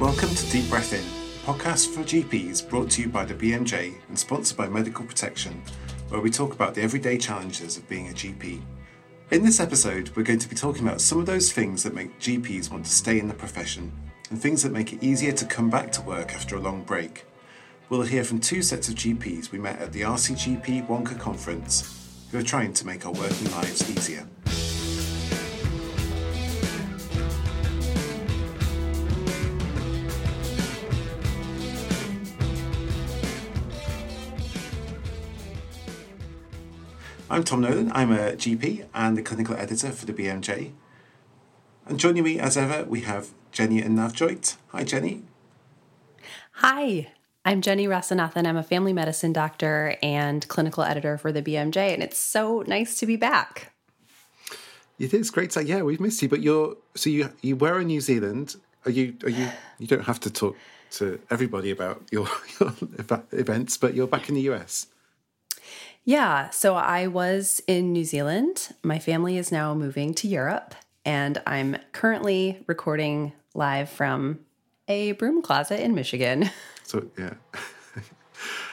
Welcome to Deep Breath In, a podcast for GPs brought to you by the BMJ and sponsored by Medical Protection, where we talk about the everyday challenges of being a GP. In this episode, we're going to be talking about some of those things that make GPs want to stay in the profession and things that make it easier to come back to work after a long break. We'll hear from two sets of GPs we met at the RCGP WONCA conference who are trying to make our working lives easier. I'm Tom Nolan. I'm a GP and the clinical editor for the BMJ. And joining me as ever, we have Jenny and Navjoyt. Hi, Jenny. Hi, I'm Jenny Rasanathan. I'm a family medicine doctor and clinical editor for the BMJ, and it's so nice to be back. It is great. To, yeah, we've missed you, but you're so you you were in New Zealand. Are you are you you don't have to talk to everybody about your, your events, but you're back in the US. Yeah, so I was in New Zealand. My family is now moving to Europe, and I'm currently recording live from a broom closet in Michigan. So yeah.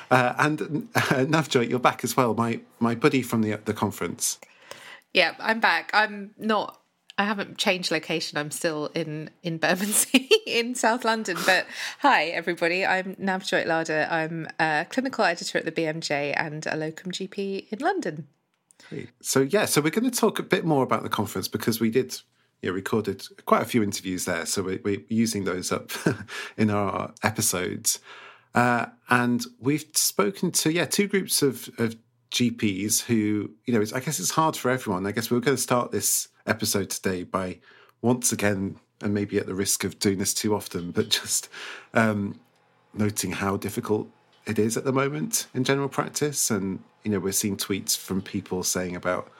Uh, and uh, Navjoyt, you're back as well, my my buddy from the the conference. Yeah, I'm back. I'm not. I haven't changed location. I'm still in in Bermondsey in South London. But hi, everybody. I'm Navjoyt Ladher. I'm a clinical editor at the BMJ and a locum GP in London. So yeah, so we're going to talk a bit more about the conference because we did yeah, recorded quite a few interviews there. So we're, we're using those up in our episodes. Uh, and we've spoken to, yeah, two groups of, of GPs who, you know, I guess it's hard for everyone. I guess we we're going to start this episode today by once again, and maybe at the risk of doing this too often, but just um, noting how difficult it is at the moment in general practice. And, you know, we're seeing tweets from people saying about,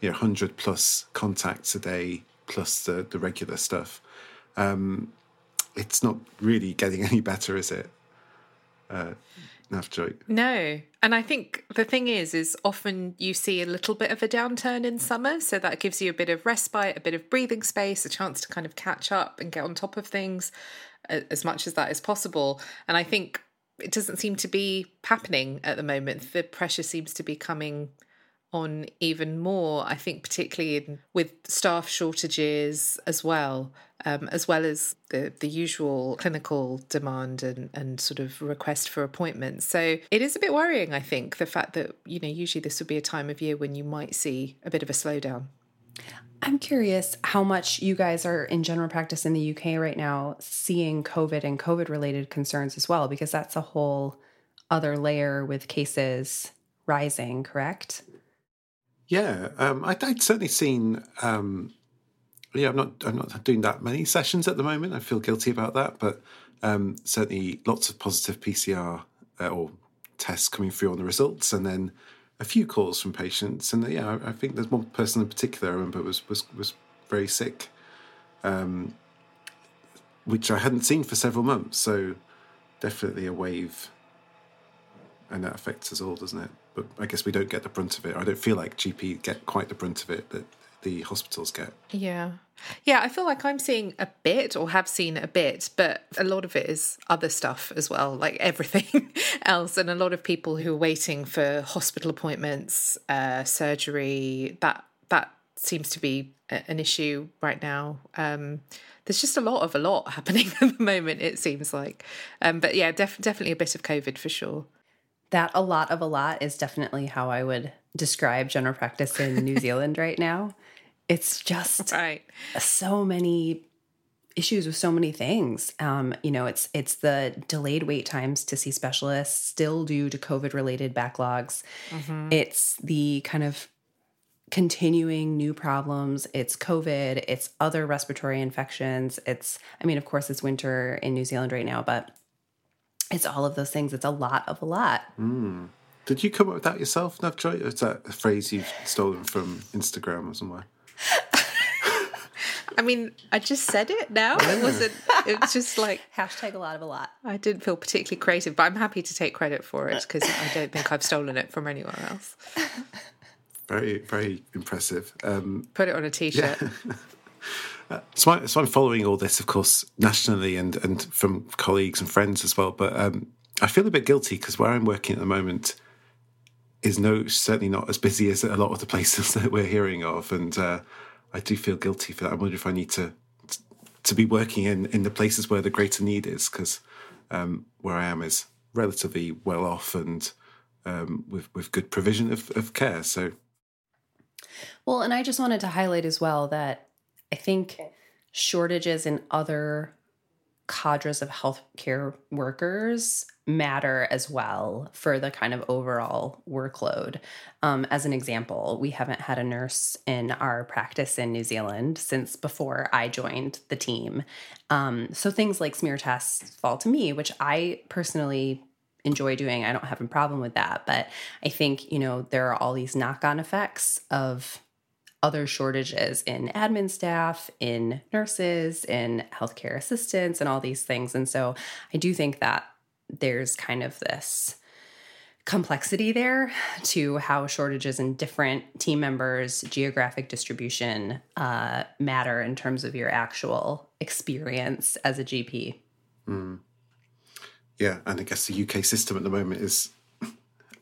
you know, 100 plus contacts a day plus the, the regular stuff. Um, it's not really getting any better, is it? Uh, Navjoyt. No. And I think the thing is, is often you see a little bit of a downturn in summer. So that gives you a bit of respite, a bit of breathing space, a chance to kind of catch up and get on top of things as much as that is possible. And I think it doesn't seem to be happening at the moment. The pressure seems to be coming on even more, I think, particularly in, with staff shortages as well, um, as well as the, the usual clinical demand and, and sort of request for appointments. So it is a bit worrying, I think, the fact that, you know, usually this would be a time of year when you might see a bit of a slowdown. I'm curious how much you guys are in general practice in the UK right now seeing COVID and COVID related concerns as well, because that's a whole other layer with cases rising, correct? Yeah, um, I, would certainly seen. Um, yeah, I'm not. I'm not doing that many sessions at the moment. I feel guilty about that, but um, certainly lots of positive PCR uh, or tests coming through on the results, and then a few calls from patients. And yeah, I, I think there's one person in particular I remember was was was very sick, um, which I hadn't seen for several months. So definitely a wave, and that affects us all, doesn't it? But I guess we don't get the brunt of it. I don't feel like GP get quite the brunt of it that the hospitals get. Yeah. Yeah, I feel like I'm seeing a bit or have seen a bit, but a lot of it is other stuff as well, like everything else. And a lot of people who are waiting for hospital appointments, uh, surgery, that that seems to be an issue right now. Um, there's just a lot of a lot happening at the moment, it seems like. Um, but yeah, def- definitely a bit of COVID for sure that a lot of a lot is definitely how I would describe general practice in New Zealand right now. It's just right. so many issues with so many things. Um, you know, it's it's the delayed wait times to see specialists still due to COVID related backlogs. Mm-hmm. It's the kind of continuing new problems. It's COVID, it's other respiratory infections. It's I mean, of course it's winter in New Zealand right now, but it's all of those things. It's a lot of a lot. Mm. Did you come up with that yourself, Navjoyt? Or is that a phrase you've stolen from Instagram or somewhere? I mean, I just said it now. It wasn't. It was just like hashtag a lot of a lot. I didn't feel particularly creative, but I'm happy to take credit for it because I don't think I've stolen it from anywhere else. Very, very impressive. Um, Put it on a t-shirt. Yeah. So, I, I'm following all this, of course, nationally and and from colleagues and friends as well. But um, I feel a bit guilty because where I'm working at the moment is no certainly not as busy as a lot of the places that we're hearing of, and uh, I do feel guilty for that. I wonder if I need to to be working in in the places where the greater need is because um, where I am is relatively well off and um, with with good provision of, of care. So, well, and I just wanted to highlight as well that I think shortages in other cadres of healthcare workers matter as well for the kind of overall workload. Um, as an example, we haven't had a nurse in our practice in New Zealand since before I joined the team. Um, so things like smear tests fall to me, which I personally enjoy doing. I don't have a problem with that. But I think, you know, there are all these knock on effects of other shortages in admin staff, in nurses, in healthcare assistants, and all these things. And so I do think that there's kind of this complexity there to how shortages in different team members, geographic distribution uh, matter in terms of your actual experience as a GP. Mm. Yeah, and I guess the UK system at the moment is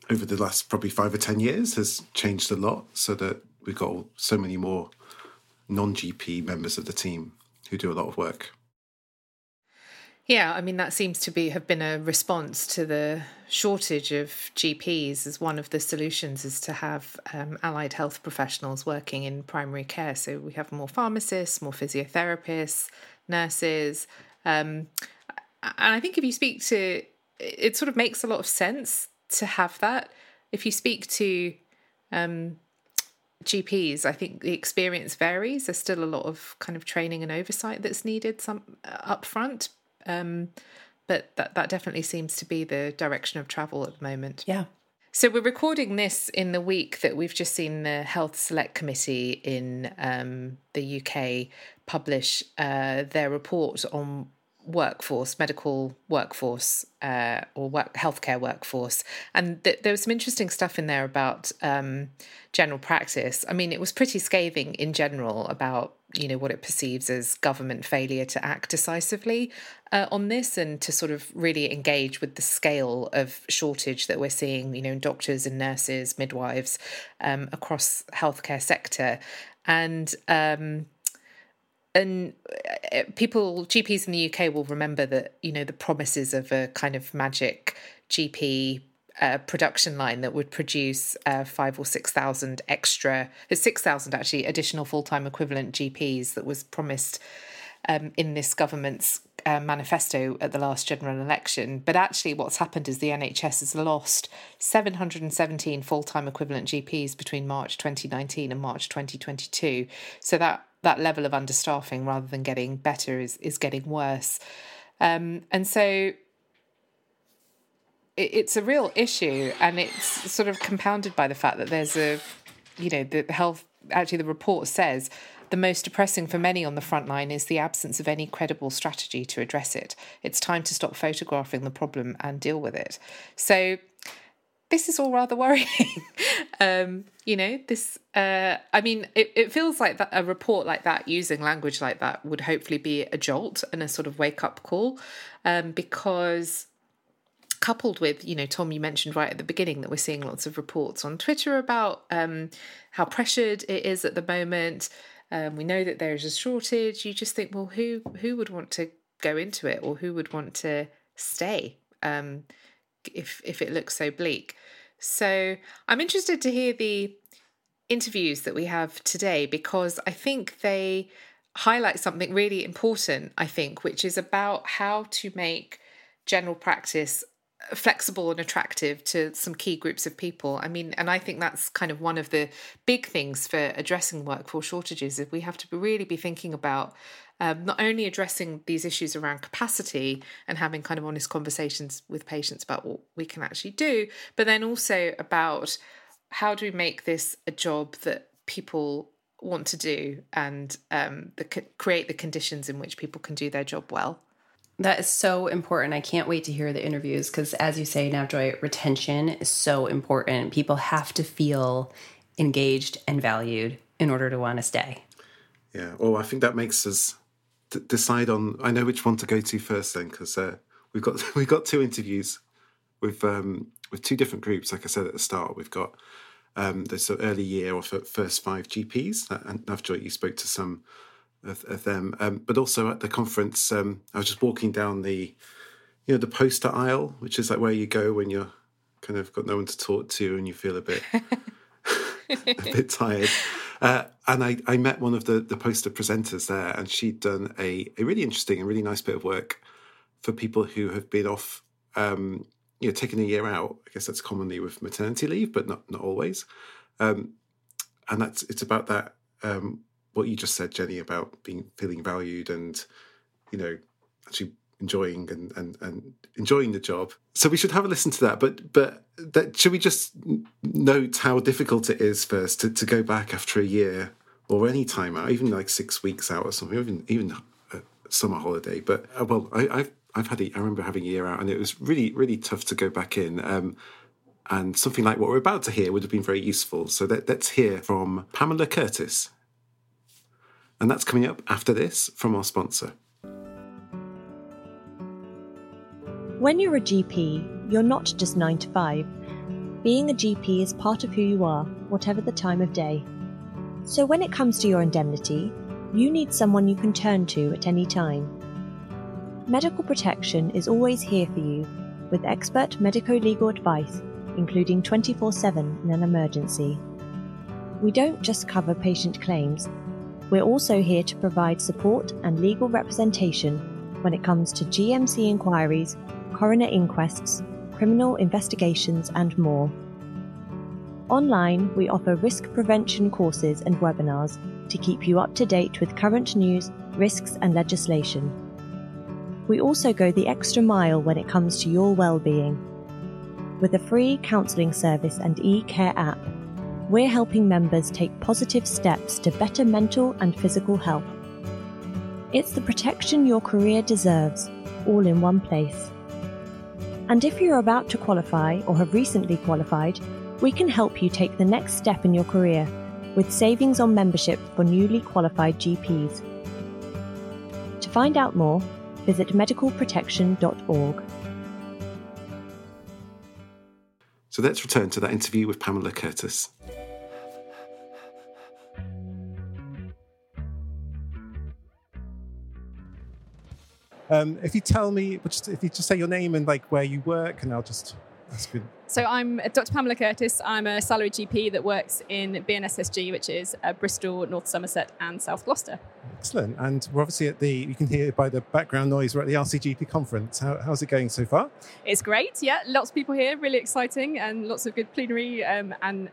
over the last probably five or ten years has changed a lot, so that we've got so many more non GP members of the team who do a lot of work. Yeah, I mean that seems to be have been a response to the shortage of GPs as one of the solutions is to have um, allied health professionals working in primary care. So we have more pharmacists, more physiotherapists, nurses, um, and I think if you speak to, it sort of makes a lot of sense to have that. If you speak to um, GPs, I think the experience varies. There's still a lot of kind of training and oversight that's needed some uh, upfront. Um, but that that definitely seems to be the direction of travel at the moment. Yeah. So we're recording this in the week that we've just seen the Health Select Committee in um, the UK publish uh, their report on workforce, medical workforce, uh, or work, healthcare workforce. And th- there was some interesting stuff in there about um, general practice. I mean, it was pretty scathing in general about you know what it perceives as government failure to act decisively uh, on this and to sort of really engage with the scale of shortage that we're seeing you know in doctors and nurses midwives um, across healthcare sector and um, and uh, people GPs in the UK will remember that you know the promises of a kind of magic GP uh, production line that would produce uh, five or six thousand extra, uh, six thousand actually additional full time equivalent GPs that was promised um, in this government's uh, manifesto at the last general election. But actually, what's happened is the NHS has lost 717 full time equivalent GPs between March 2019 and March 2022. So that that level of understaffing rather than getting better is is getting worse. Um, and so it, it's a real issue, and it's sort of compounded by the fact that there's a, you know, the health. Actually, the report says the most depressing for many on the front line is the absence of any credible strategy to address it. It's time to stop photographing the problem and deal with it. So this is all rather worrying. um, you know, this, uh, I mean, it, it feels like that a report like that, using language like that, would hopefully be a jolt and a sort of wake up call um, because coupled with you know tom you mentioned right at the beginning that we're seeing lots of reports on twitter about um, how pressured it is at the moment um, we know that there is a shortage you just think well who who would want to go into it or who would want to stay um, if if it looks so bleak. So I'm interested to hear the interviews that we have today because I think they highlight something really important, I think, which is about how to make general practice flexible and attractive to some key groups of people. I mean, and I think that's kind of one of the big things for addressing workforce shortages. is we have to really be thinking about um, not only addressing these issues around capacity and having kind of honest conversations with patients about what we can actually do, but then also about how do we make this a job that people want to do and um, the, create the conditions in which people can do their job well. That is so important. I can't wait to hear the interviews because, as you say, Navjoy, retention is so important. People have to feel engaged and valued in order to want to stay. Yeah. Well, I think that makes us d- decide on. I know which one to go to first, then, because uh, we've got we've got two interviews with um, with two different groups. Like I said at the start, we've got um, the early year or first five GPs, and Navjoy, you spoke to some of, of them, um, but also at the conference, um, I was just walking down the you know the poster aisle, which is like where you go when you're kind of got no one to talk to and you feel a bit a bit tired. Uh, and I, I met one of the, the poster presenters there, and she'd done a, a really interesting and really nice bit of work for people who have been off, um, you know, taking a year out. I guess that's commonly with maternity leave, but not not always. Um, and that's it's about that um, what you just said, Jenny, about being feeling valued and you know actually enjoying and, and, and enjoying the job. So we should have a listen to that. But but that, should we just note how difficult it is first to, to go back after a year or any time out, even like six weeks out or something, even even a summer holiday. But uh, well, I, I've I've had a, I remember having a year out, and it was really really tough to go back in. Um, and something like what we're about to hear would have been very useful. So let, let's hear from Pamela Curtis. And that's coming up after this from our sponsor. When you're a GP, you're not just 9 to 5. Being a GP is part of who you are, whatever the time of day. So when it comes to your indemnity, you need someone you can turn to at any time. Medical protection is always here for you with expert medico legal advice, including 24 7 in an emergency. We don't just cover patient claims, we're also here to provide support and legal representation when it comes to GMC inquiries coroner inquests, criminal investigations, and more. Online, we offer risk prevention courses and webinars to keep you up to date with current news, risks, and legislation. We also go the extra mile when it comes to your well-being. With a free counselling service and e-care app, we're helping members take positive steps to better mental and physical health. It's the protection your career deserves, all in one place. And if you're about to qualify or have recently qualified, we can help you take the next step in your career with savings on membership for newly qualified GPs. To find out more, visit medicalprotection.org. So let's return to that interview with Pamela Curtis. Um, if you tell me, if you just say your name and like where you work, and I'll just that's good. So I'm Dr. Pamela Curtis. I'm a salaried GP that works in BNSSG, which is uh, Bristol, North Somerset, and South Gloucester. Excellent. And we're obviously at the. You can hear by the background noise. We're at the RCGP conference. How, how's it going so far? It's great. Yeah, lots of people here. Really exciting, and lots of good plenary um, and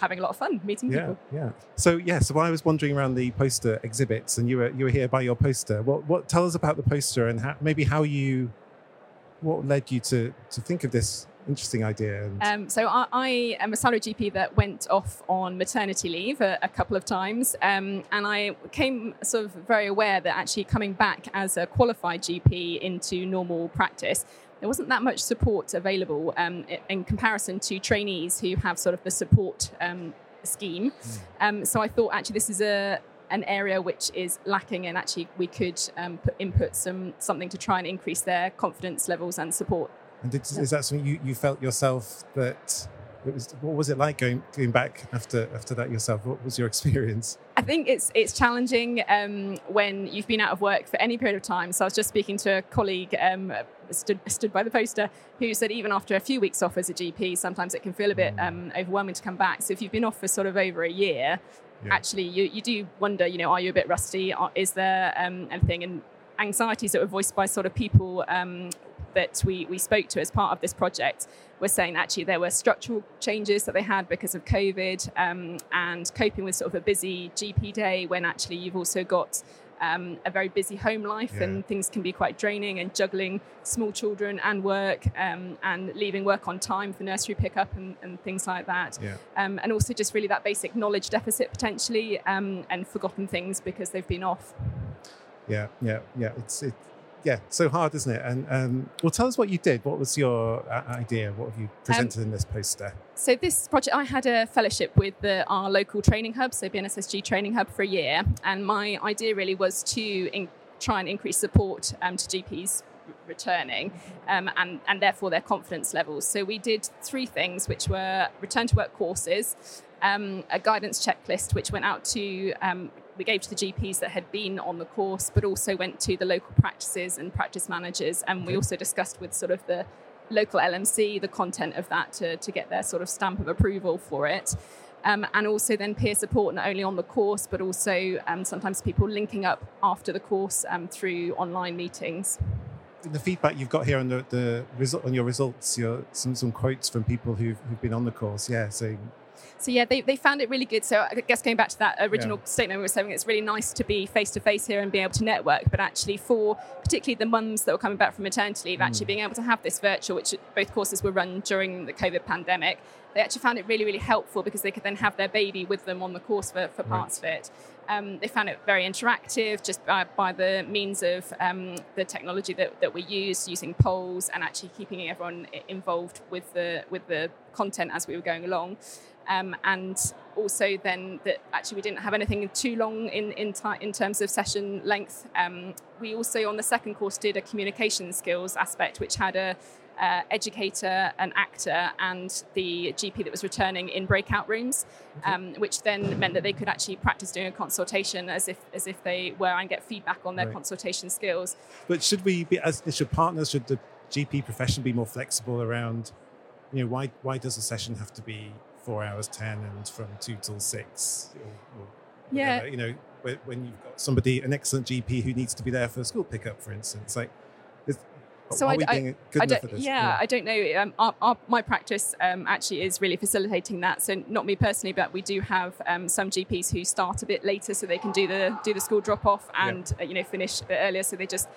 having a lot of fun meeting yeah, people. Yeah. So yeah, so while I was wandering around the poster exhibits, and you were you were here by your poster. What what tell us about the poster and how, maybe how you what led you to to think of this interesting idea? Um, so I, I, am a salary GP that went off on maternity leave a, a couple of times, um, and I came sort of very aware that actually coming back as a qualified GP into normal practice there wasn't that much support available um, in comparison to trainees who have sort of the support um, scheme. Mm. Um, so I thought actually this is a an area which is lacking, and actually we could um, put input some something to try and increase their confidence levels and support. And did, is that something you, you felt yourself that it was what was it like going going back after after that yourself? What was your experience? I think it's it's challenging um, when you've been out of work for any period of time. So I was just speaking to a colleague um, stood stood by the poster who said even after a few weeks off as a GP, sometimes it can feel a bit mm. um, overwhelming to come back. So if you've been off for sort of over a year, yeah. actually you you do wonder, you know, are you a bit rusty? Is there um, anything and anxieties that were voiced by sort of people um, that we, we spoke to as part of this project were saying actually there were structural changes that they had because of COVID um, and coping with sort of a busy GP day when actually you've also got um, a very busy home life yeah. and things can be quite draining and juggling small children and work um, and leaving work on time for nursery pickup and, and things like that. Yeah. Um, and also just really that basic knowledge deficit potentially um, and forgotten things because they've been off. Yeah, yeah, yeah. It's it, yeah, so hard, isn't it? And um, well, tell us what you did. What was your uh, idea? What have you presented um, in this poster? So this project, I had a fellowship with the, our local training hub, so BNSSG Training Hub for a year, and my idea really was to in, try and increase support um, to GPs returning um, and, and therefore their confidence levels. So we did three things, which were return to work courses, um, a guidance checklist, which went out to um, we gave to the GPs that had been on the course, but also went to the local practices and practice managers. And we also discussed with sort of the local LMC the content of that to, to get their sort of stamp of approval for it. Um, and also then peer support not only on the course but also um, sometimes people linking up after the course um, through online meetings. The feedback you've got here on the, the result on your results, your some some quotes from people who've, who've been on the course, yeah, saying so yeah, they, they found it really good. So I guess going back to that original yeah. statement we were saying, it's really nice to be face to face here and be able to network. But actually, for particularly the mums that were coming back from maternity leave, mm. actually being able to have this virtual, which both courses were run during the COVID pandemic, they actually found it really really helpful because they could then have their baby with them on the course for, for parts right. of it. Um, they found it very interactive just by, by the means of um, the technology that, that we use, using polls and actually keeping everyone involved with the with the content as we were going along. Um, and also then that actually we didn't have anything too long in in, t- in terms of session length. Um, we also on the second course did a communication skills aspect, which had a uh, educator, an actor, and the GP that was returning in breakout rooms, um, which then meant that they could actually practice doing a consultation as if as if they were and get feedback on their right. consultation skills. But should we be as should partners should the GP profession be more flexible around? You know, why why does a session have to be four hours ten and from two till six? Or, or yeah, you know, when you've got somebody, an excellent GP who needs to be there for a school pickup, for instance, like so I, I, I don't, yeah, yeah, I don't know. Um, our, our, my practice um, actually is really facilitating that. So not me personally, but we do have um, some GPs who start a bit later, so they can do the do the school drop off and yeah. uh, you know finish a bit earlier. So they just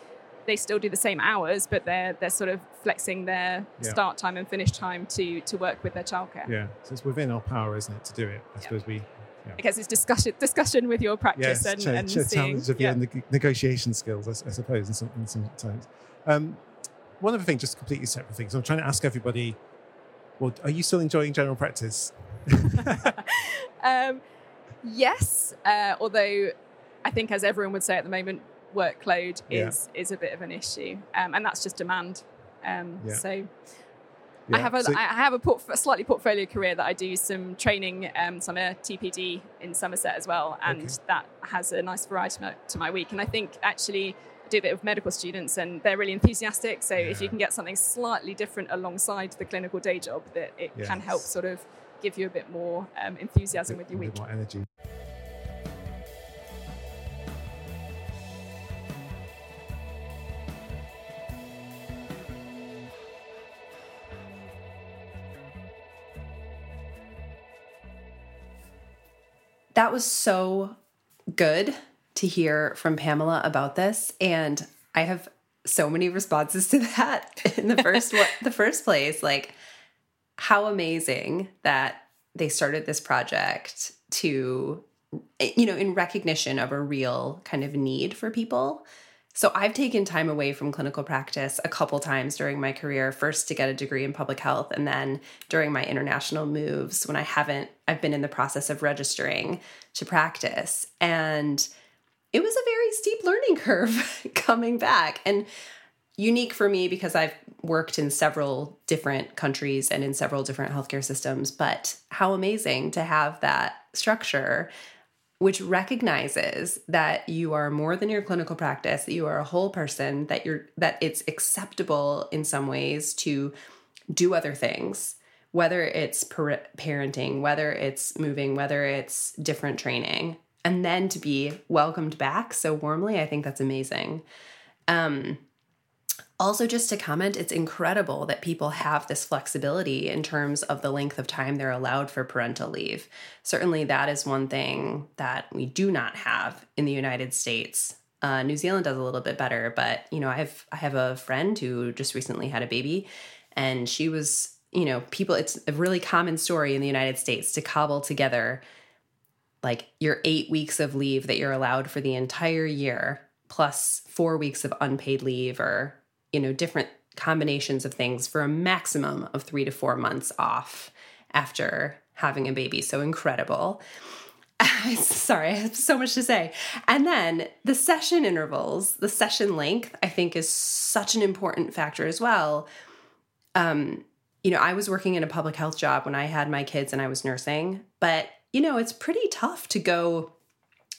they still do the same hours, but they're they're sort of flexing their yeah. start time and finish time to to work with their childcare. Yeah, so it's within our power, isn't it, to do it? I suppose we yeah. I guess it's discussion discussion with your practice yes, and, ch- and ch- seeing, challenge of yeah. your negotiation skills, I, I suppose, in some, in some times. Um, one other thing, just completely separate things. I'm trying to ask everybody, well, are you still enjoying general practice? um, yes, uh, although I think, as everyone would say at the moment, workload is yeah. is a bit of an issue, um, and that's just demand. Um, yeah. So. Yeah. I have a so, I have a, port, a, slightly portfolio career that I do some training. Um, a TPD in Somerset as well, and okay. that has a nice variety to my week. And I think actually I do a bit with medical students and they're really enthusiastic. So yeah. if you can get something slightly different alongside the clinical day job, that it yes. can help sort of give you a bit more um, enthusiasm bit, with your week. more energy. That was so good to hear from Pamela about this, and I have so many responses to that in the first the first place. Like, how amazing that they started this project to, you know, in recognition of a real kind of need for people. So I've taken time away from clinical practice a couple times during my career, first to get a degree in public health and then during my international moves when I haven't I've been in the process of registering to practice. And it was a very steep learning curve coming back and unique for me because I've worked in several different countries and in several different healthcare systems. But how amazing to have that structure which recognizes that you are more than your clinical practice that you are a whole person that you're that it's acceptable in some ways to do other things whether it's parenting whether it's moving whether it's different training and then to be welcomed back so warmly, I think that's amazing. Um, also, just to comment, it's incredible that people have this flexibility in terms of the length of time they're allowed for parental leave. Certainly, that is one thing that we do not have in the United States. Uh, New Zealand does a little bit better, but you know, I have I have a friend who just recently had a baby, and she was, you know, people. It's a really common story in the United States to cobble together like your eight weeks of leave that you're allowed for the entire year plus four weeks of unpaid leave or, you know, different combinations of things for a maximum of three to four months off after having a baby. So incredible. Sorry, I have so much to say. And then the session intervals, the session length, I think is such an important factor as well. Um, you know, I was working in a public health job when I had my kids and I was nursing, but you know, it's pretty tough to go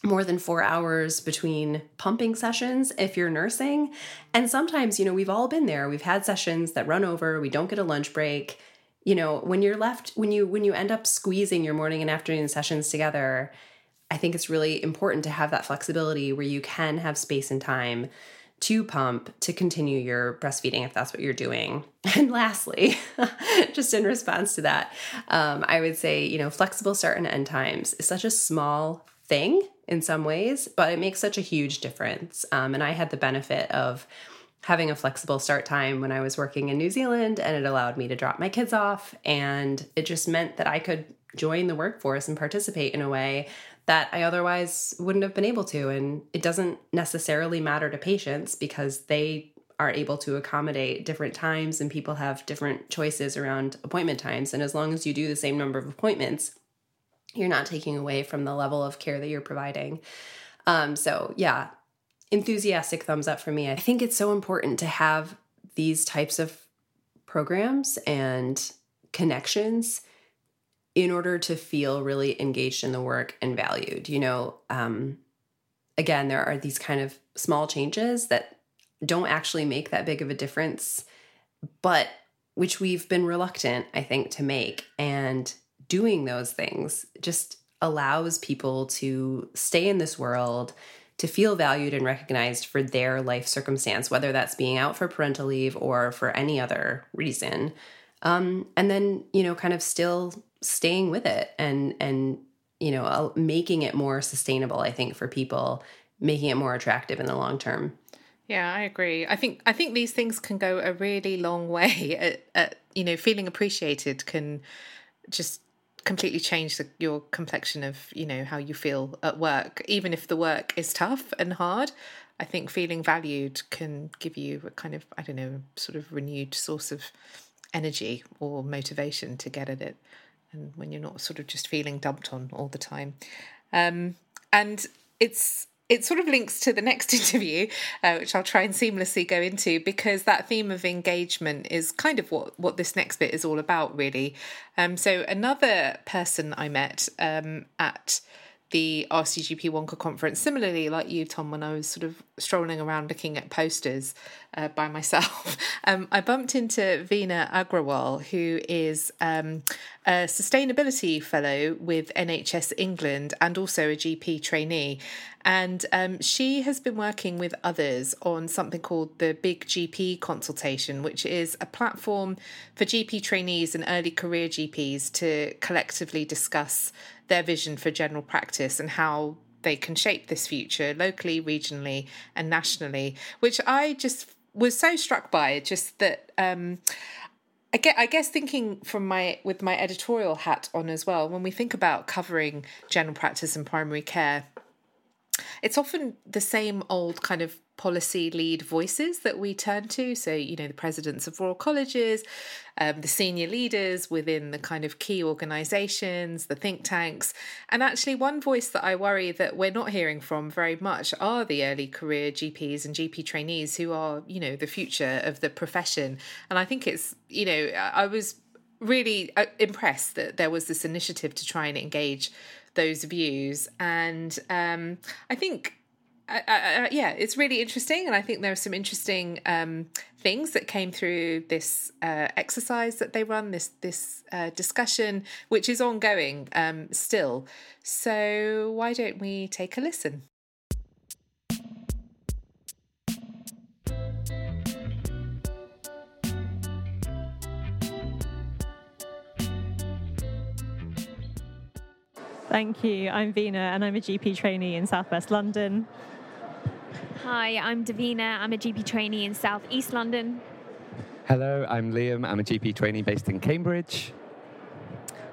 more than four hours between pumping sessions if you're nursing. And sometimes, you know, we've all been there. We've had sessions that run over, we don't get a lunch break. You know, when you're left, when you when you end up squeezing your morning and afternoon sessions together, I think it's really important to have that flexibility where you can have space and time to pump to continue your breastfeeding if that's what you're doing. And lastly, just in response to that, um, I would say, you know, flexible start and end times is such a small thing in some ways, but it makes such a huge difference. Um, and I had the benefit of having a flexible start time when I was working in New Zealand, and it allowed me to drop my kids off. And it just meant that I could join the workforce and participate in a way that I otherwise wouldn't have been able to. And it doesn't necessarily matter to patients because they are able to accommodate different times and people have different choices around appointment times. And as long as you do the same number of appointments, you're not taking away from the level of care that you're providing. Um, so, yeah, enthusiastic thumbs up for me. I think it's so important to have these types of programs and connections in order to feel really engaged in the work and valued. You know, um, again, there are these kind of small changes that don't actually make that big of a difference, but which we've been reluctant, I think, to make. And doing those things just allows people to stay in this world, to feel valued and recognized for their life circumstance, whether that's being out for parental leave or for any other reason. Um, and then, you know, kind of still staying with it and, and, you know, uh, making it more sustainable, I think, for people, making it more attractive in the long term. Yeah, I agree. I think I think these things can go a really long way. At, at you know, feeling appreciated can just completely change the, your complexion of you know how you feel at work even if the work is tough and hard. I think feeling valued can give you a kind of i don't know sort of renewed source of energy or motivation to get at it and when you're not sort of just feeling dumped on all the time. Um, and it's it sort of links to the next interview, uh, which I'll try and seamlessly go into because that theme of engagement is kind of what what this next bit is all about, really. Um, so another person I met um, at the RCGP WONCA conference, similarly like you, Tom, when I was sort of strolling around looking at posters uh, by myself, um, I bumped into Veena Aggarwal, who is um, a sustainability fellow with NHS England and also a GP trainee. And um, she has been working with others on something called the Big GP Consultation, which is a platform for GP trainees and early career GPs to collectively discuss their vision for general practice and how they can shape this future locally, regionally, and nationally, which I just was so struck by. Just that. Um, I get, I guess thinking from my with my editorial hat on as well, when we think about covering general practice and primary care, it's often the same old kind of policy lead voices that we turn to. So, you know, the presidents of royal colleges, um, the senior leaders within the kind of key organisations, the think tanks. And actually, one voice that I worry that we're not hearing from very much are the early career GPs and GP trainees who are, you know, the future of the profession. And I think it's, you know, I was really uh, impressed that there was this initiative to try and engage those views. And um, I think yeah, it's really interesting, and I think there are some interesting um, things that came through this uh, exercise that they run, this this uh, discussion, which is ongoing um, still. So why don't we take a listen? Thank you. I'm Veena, and I'm a GP trainee in Southwest London. Hi, I'm Devina. I'm a GP trainee in South East London. Hello, I'm Liam. I'm a GP trainee based in Cambridge.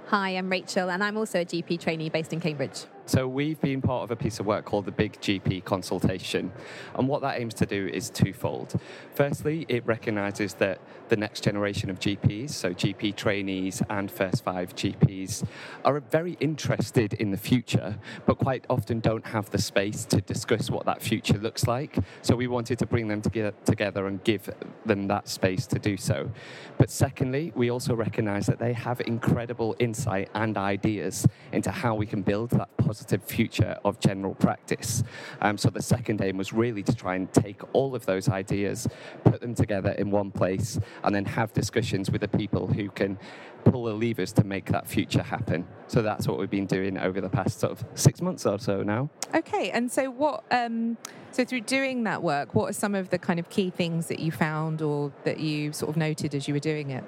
Hi, I'm Rachel, and I'm also a GP trainee based in Cambridge. So we've been part of a piece of work called the Big GP Consultation. And what that aims to do is twofold. Firstly, it recognises that the next generation of GPs, so GP trainees and first five GPs, are very interested in the future, but quite often don't have the space to discuss what that future looks like. So we wanted to bring them together and give them that space to do so. But secondly, we also recognise that they have incredible insight and ideas into how we can build that positive future of general practice. Um, so the second aim was really to try and take all of those ideas, put them together in one place, and then have discussions with the people who can pull the levers to make that future happen. So that's what we've been doing over the past sort of six months or so now. Okay, and so what? Um, so through doing that work, what are some of the kind of key things that you found or that you sort of noted as you were doing it?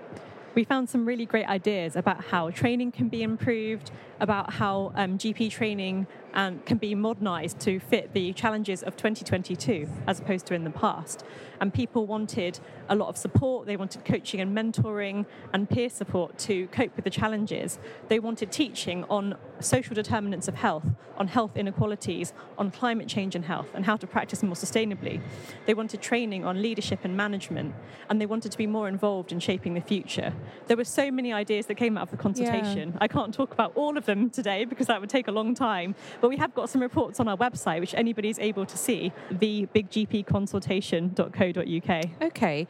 We found some really great ideas about how training can be improved, about how um, GP training um, can be modernised to fit the challenges of 2022 as opposed to in the past. And people wanted a lot of support, they wanted coaching and mentoring and peer support to cope with the challenges. They wanted teaching on social determinants of health, on health inequalities, on climate change and health, and how to practice more sustainably. They wanted training on leadership and management, and they wanted to be more involved in shaping the future. There were so many ideas that came out of the consultation. Yeah. I can't talk about all of them today because that would take a long time, but we have got some reports on our website which anybody is able to see, the biggpconsultation.co.uk. Okay.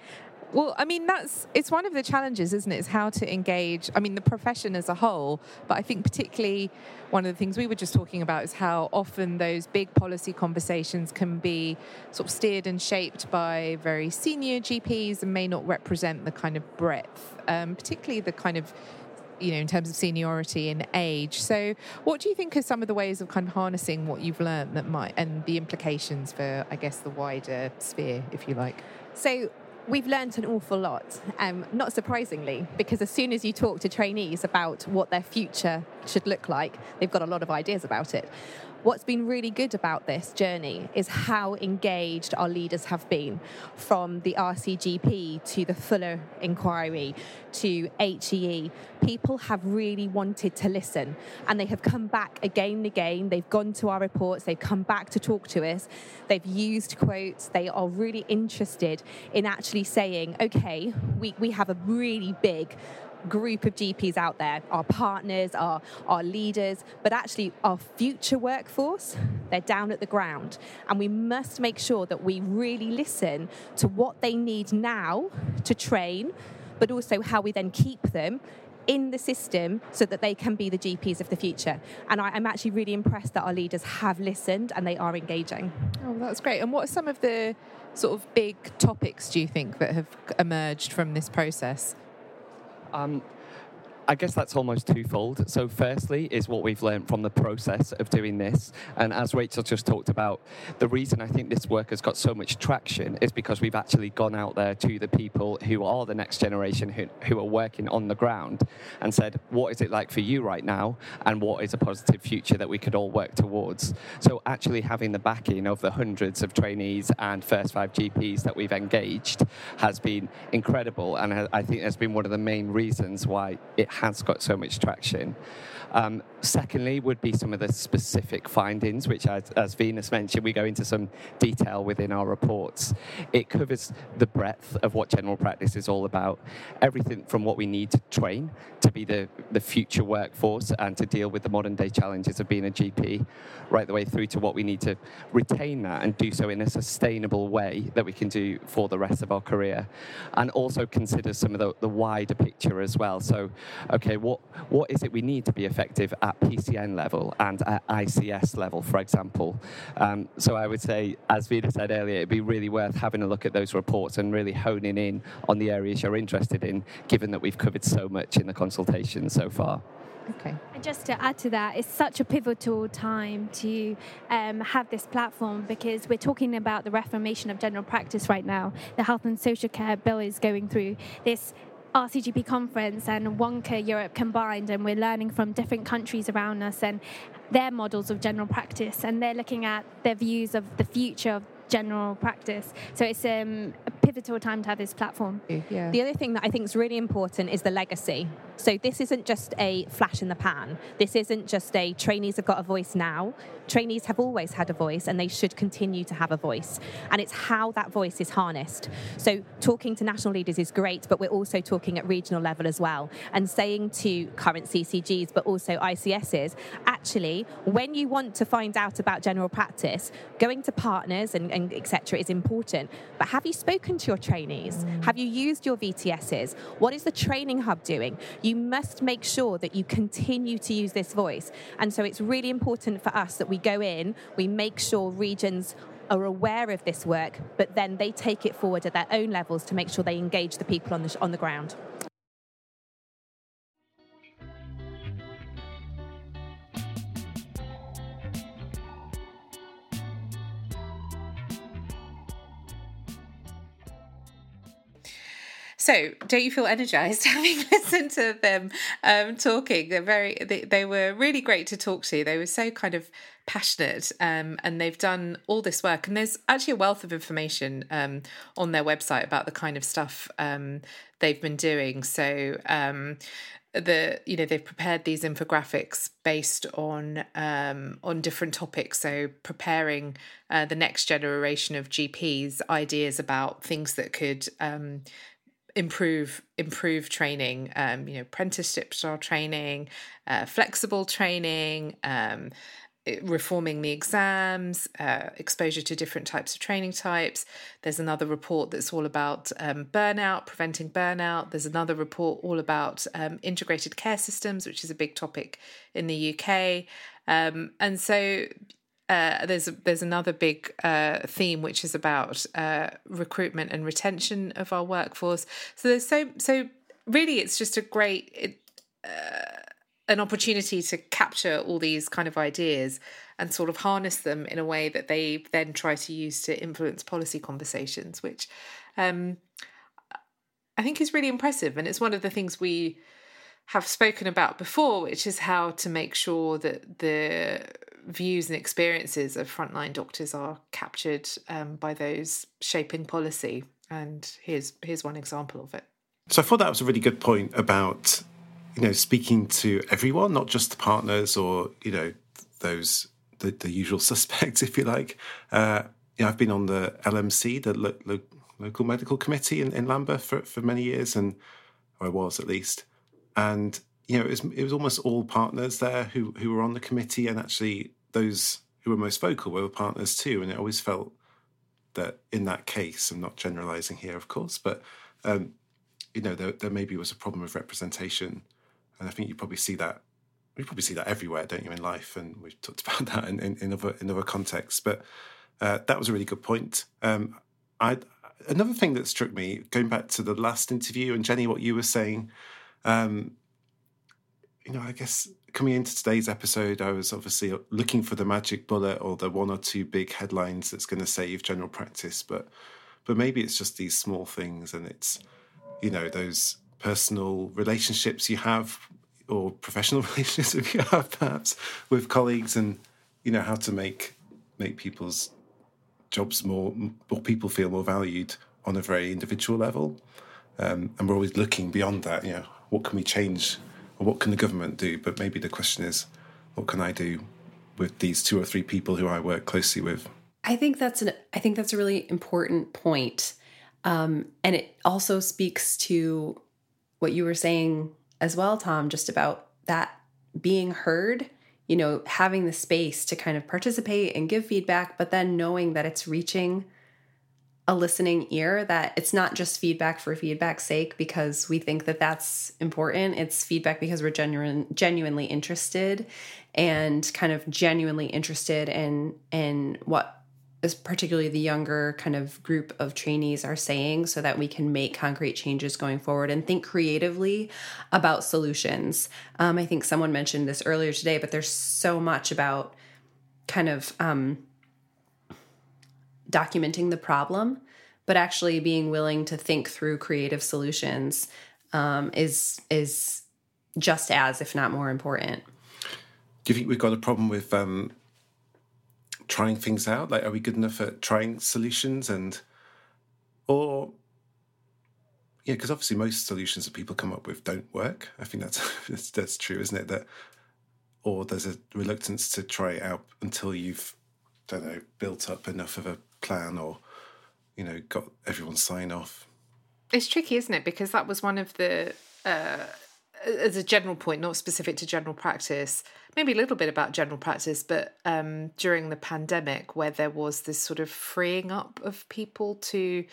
Well, I mean, that's it's one of the challenges, isn't it? Is how to engage. I mean, the profession as a whole, but I think particularly one of the things we were just talking about is how often those big policy conversations can be sort of steered and shaped by very senior GPs and may not represent the kind of breadth, um, particularly the kind of you know, in terms of seniority and age. So, what do you think are some of the ways of kind of harnessing what you've learned that might and the implications for, I guess, the wider sphere, if you like? So, we've learned an awful lot, um, not surprisingly, because as soon as you talk to trainees about what their future should look like, they've got a lot of ideas about it. What's been really good about this journey is how engaged our leaders have been from the RCGP to the Fuller inquiry to HEE. People have really wanted to listen and they have come back again and again. They've gone to our reports, they've come back to talk to us, they've used quotes, they are really interested in actually saying, okay, we, we have a really big group of GPs out there, our partners, our, our leaders, but actually our future workforce, they're down at the ground. And we must make sure that we really listen to what they need now to train, but also how we then keep them in the system so that they can be the GPs of the future. And I, am actually really impressed that our leaders have listened and they are engaging. Oh, that's great. And what are some of the sort of big topics do you think that have emerged from this process? Um, I guess that's almost twofold. So, firstly, is what we've learned from the process of doing this. And as Rachel just talked about, the reason I think this work has got so much traction is because we've actually gone out there to the people who are the next generation who, who are working on the ground and said, What is it like for you right now? And what is a positive future that we could all work towards? So, actually having the backing of the hundreds of trainees and first five GPs that we've engaged has been incredible. And I think has been one of the main reasons why it has got so much traction. Um, secondly, would be some of the specific findings, which, as, as, Veena's mentioned, we go into some detail within our reports. It covers the breadth of what general practice is all about, everything from what we need to train to be the, the future workforce and to deal with the modern day challenges of being a GP, right the way through to what we need to retain that and do so in a sustainable way that we can do for the rest of our career. And also consider some of the, the wider picture as well. So, okay, what, what is it we need to be effective? Effective at PCN level and at ICS level, for example. Um, so I would say, as Vida said earlier, it'd be really worth having a look at those reports and really honing in on the areas you're interested in, given that we've covered so much in the consultation so far. Okay. And just to add to that, it's such a pivotal time to um, have this platform because we're talking about the reformation of general practice right now. The health and social care bill is going through this RCGP conference and WONCA Europe combined, and we're learning from different countries around us and their models of general practice, and they're looking at their views of the future of general practice. So it's um, a pivotal time to have this platform. Yeah. The other thing that I think is really important is the legacy. So this isn't just a flash in the pan. This isn't just a trainees have got a voice now. Trainees have always had a voice and they should continue to have a voice. And it's how that voice is harnessed. So talking to national leaders is great, but we're also talking at regional level as well. And saying to current CCGs, but also ICSs, actually, when you want to find out about general practice, going to partners and, and etc. is important. But have you spoken to your trainees? Have you used your VTSs? What is the training hub doing? You must make sure that you continue to use this voice. And so it's really important for us that we go in, we make sure regions are aware of this work, but then they take it forward at their own levels to make sure they engage the people on the, on the ground. So, don't you feel energized having listened to them um, talking? They're very, they, they were really great to talk to. They were so kind of passionate um, and they've done all this work. And there's actually a wealth of information um, on their website about the kind of stuff um, they've been doing. So, um, the you know they've prepared these infographics based on um, on different topics so preparing uh, the next generation of gps ideas about things that could um, improve improve training um, you know apprenticeship style training uh, flexible training um, reforming the exams, uh, exposure to different types of training types. There's another report that's all about um, burnout, preventing burnout. There's another report all about um, integrated care systems, which is a big topic in the UK. Um, and so uh, there's there's another big uh, theme which is about uh, recruitment and retention of our workforce. So there's so so really it's just a great. It, uh, an opportunity to capture all these kind of ideas and sort of harness them in a way that they then try to use to influence policy conversations, which um, I think is really impressive. And it's one of the things we have spoken about before, which is how to make sure that the views and experiences of frontline doctors are captured um, by those shaping policy. And here's here's one example of it. So I thought that was a really good point about you know, speaking to everyone, not just the partners or you know those the, the usual suspects, if you like. Uh, you know, I've been on the LMC, the lo- lo- local medical committee in, in Lambeth for, for many years, and or I was at least. And you know, it was it was almost all partners there who who were on the committee, and actually those who were most vocal were the partners too. And it always felt that in that case, I'm not generalising here, of course, but um, you know, there, there maybe was a problem of representation and I think you probably see that. We probably see that everywhere, don't you, in life? And we've talked about that in, in, in other in other contexts. But uh, that was a really good point. Um, I another thing that struck me going back to the last interview and Jenny, what you were saying. Um, you know, I guess coming into today's episode, I was obviously looking for the magic bullet or the one or two big headlines that's going to save general practice, but but maybe it's just these small things, and it's you know those personal relationships you have or professional relationships you have perhaps with colleagues and you know how to make make people's jobs more or people feel more valued on a very individual level. Um, and we're always looking beyond that you know what can we change or what can the government do? But maybe the question is what can i do with these two or three people who i work closely with? I think that's an i think that's a really important point. Um, and it also speaks to what you were saying as well, Tom, just about that being heard, you know, having the space to kind of participate and give feedback, but then knowing that it's reaching a listening ear, that it's not just feedback for feedback's sake because we think that that's important. It's feedback because we're genuine, genuinely interested and kind of genuinely interested in in what particularly the younger kind of group of trainees are saying so that we can make concrete changes going forward and think creatively about solutions. Um, I think someone mentioned this earlier today, but there's so much about kind of um, documenting the problem, but actually being willing to think through creative solutions um, is is just as, if not more important. Do you think we've got a problem with um, trying things out? Like, are we good enough at trying solutions and, or, yeah, because obviously most solutions that people come up with don't work. I think that's that's, that's true, isn't it? That or there's a reluctance to try it out until you've don't know built up enough of a plan or you know got everyone's sign off. It's tricky, isn't it? Because that was one of the uh, as a general point, not specific to general practice, maybe a little bit about general practice, but um, during the pandemic, where there was this sort of freeing up of people to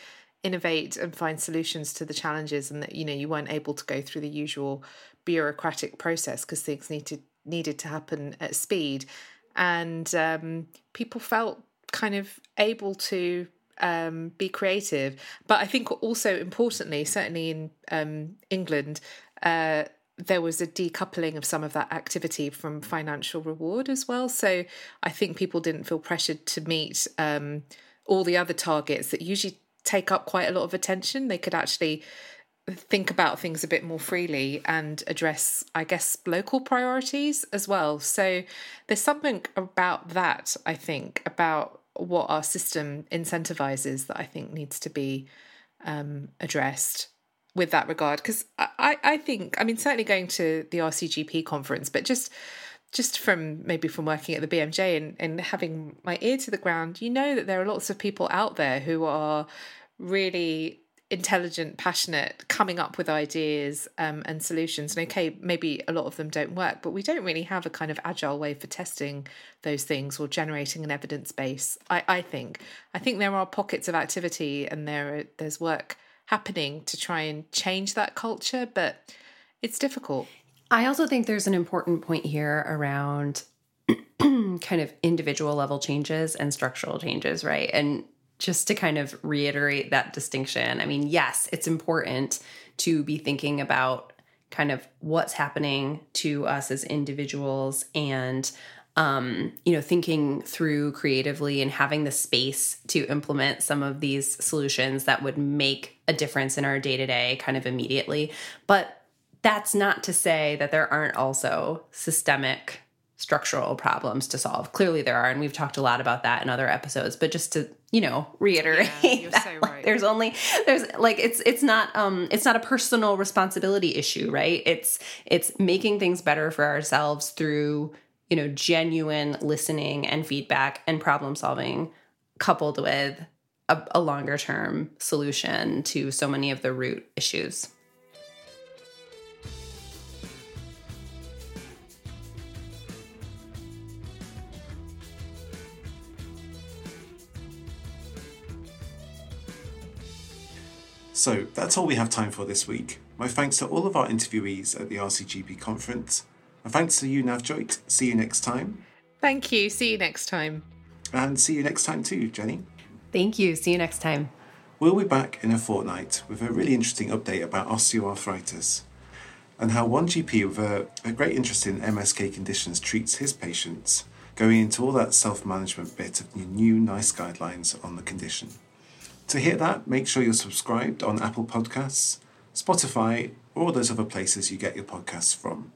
innovate and find solutions to the challenges, and that you know you weren't able to go through the usual bureaucratic process because things needed needed to happen at speed, and um, people felt kind of able to um, be creative. But I think also importantly, certainly in um, England, uh, there was a decoupling of some of that activity from financial reward as well. So I think people didn't feel pressured to meet um, all the other targets that usually take up quite a lot of attention. They could actually think about things a bit more freely and address, I guess, local priorities as well. So there's something about that, I think, about what our system incentivizes that I think needs to be um, addressed with that regard because I, I think I mean certainly going to the RCGP conference, but just just from maybe from working at the BMJ and, and having my ear to the ground, you know that there are lots of people out there who are really intelligent, passionate, coming up with ideas um, and solutions. And okay, maybe a lot of them don't work, but we don't really have a kind of agile way for testing those things or generating an evidence base. I, I think. I think there are pockets of activity and there there's work happening to try and change that culture, but it's difficult. I also think there's an important point here around kind of individual level changes and structural changes, right? And just to kind of reiterate that distinction, I mean, yes, it's important to be thinking about kind of what's happening to us as individuals and um, you know, thinking through creatively and having the space to implement some of these solutions that would make a difference in our day to day kind of immediately. But that's not to say that there aren't also systemic structural problems to solve. Clearly there are, and we've talked a lot about that in other episodes, but just to, you know, reiterate yeah, that so right. there's only there's like it's it's not um it's not a personal responsibility issue, right? It's it's making things better for ourselves through you know, genuine listening and feedback and problem solving coupled with a, a longer term solution to so many of the root issues. So that's all we have time for this week. My thanks to all of our interviewees at the RCGP conference and thanks to you, Navjoyt. See you next time. Thank you. See you next time. And see you next time too, Jenny. Thank you. See you next time. We'll be back in a fortnight with a really interesting update about osteoarthritis and how one GP with a, a great interest in MSK conditions treats his patients, going into all that self management bit of the new NICE guidelines on the condition. To hear that, make sure you're subscribed on Apple Podcasts, Spotify, or those other places you get your podcasts from.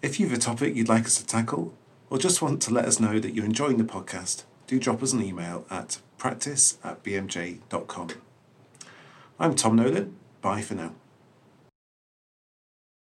If you've a topic you'd like us to tackle, or just want to let us know that you're enjoying the podcast, do drop us an email at practice at bmj.com. I'm Tom Nolan. Bye for now.